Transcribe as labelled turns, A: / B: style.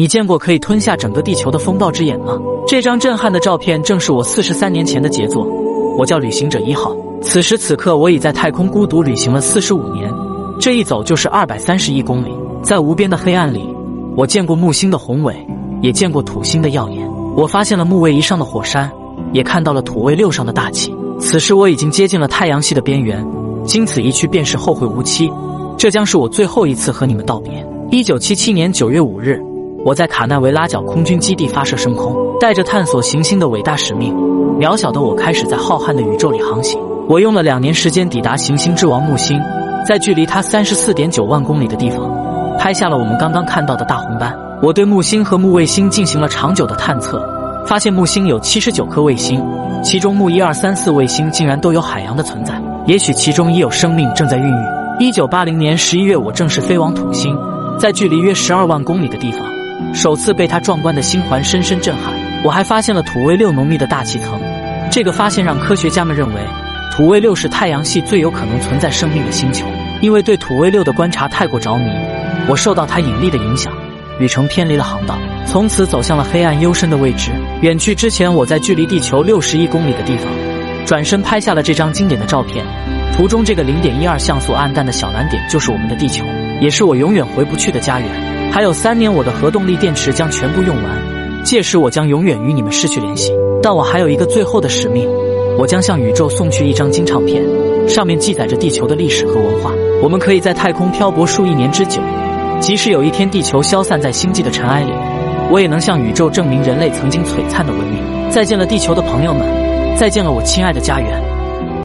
A: 你见过可以吞下整个地球的风暴之眼吗？这张震撼的照片正是我四十三年前的杰作。我叫旅行者一号。此时此刻，我已在太空孤独旅行了四十五年，这一走就是二百三十亿公里。在无边的黑暗里，我见过木星的宏伟，也见过土星的耀眼。我发现了木卫一上的火山，也看到了土卫六上的大气。此时我已经接近了太阳系的边缘，经此一去便是后会无期。这将是我最后一次和你们道别。一九七七年九月五日。我在卡纳维拉角空军基地发射升空，带着探索行星的伟大使命，渺小的我开始在浩瀚的宇宙里航行。我用了两年时间抵达行星之王木星，在距离它三十四点九万公里的地方，拍下了我们刚刚看到的大红斑。我对木星和木卫星进行了长久的探测，发现木星有七十九颗卫星，其中木一二三四卫星竟然都有海洋的存在，也许其中已有生命正在孕育。一九八零年十一月，我正式飞往土星，在距离约十二万公里的地方。首次被它壮观的星环深深震撼。我还发现了土卫六浓密的大气层，这个发现让科学家们认为土卫六是太阳系最有可能存在生命的星球。因为对土卫六的观察太过着迷，我受到它引力的影响，旅程偏离了航道，从此走向了黑暗幽深的未知。远去之前，我在距离地球六十亿公里的地方，转身拍下了这张经典的照片。图中这个零点一二像素暗淡的小蓝点，就是我们的地球，也是我永远回不去的家园。还有三年，我的核动力电池将全部用完，届时我将永远与你们失去联系。但我还有一个最后的使命，我将向宇宙送去一张金唱片，上面记载着地球的历史和文化。我们可以在太空漂泊数亿年之久，即使有一天地球消散在星际的尘埃里，我也能向宇宙证明人类曾经璀璨的文明。再见了，地球的朋友们！再见了，我亲爱的家园！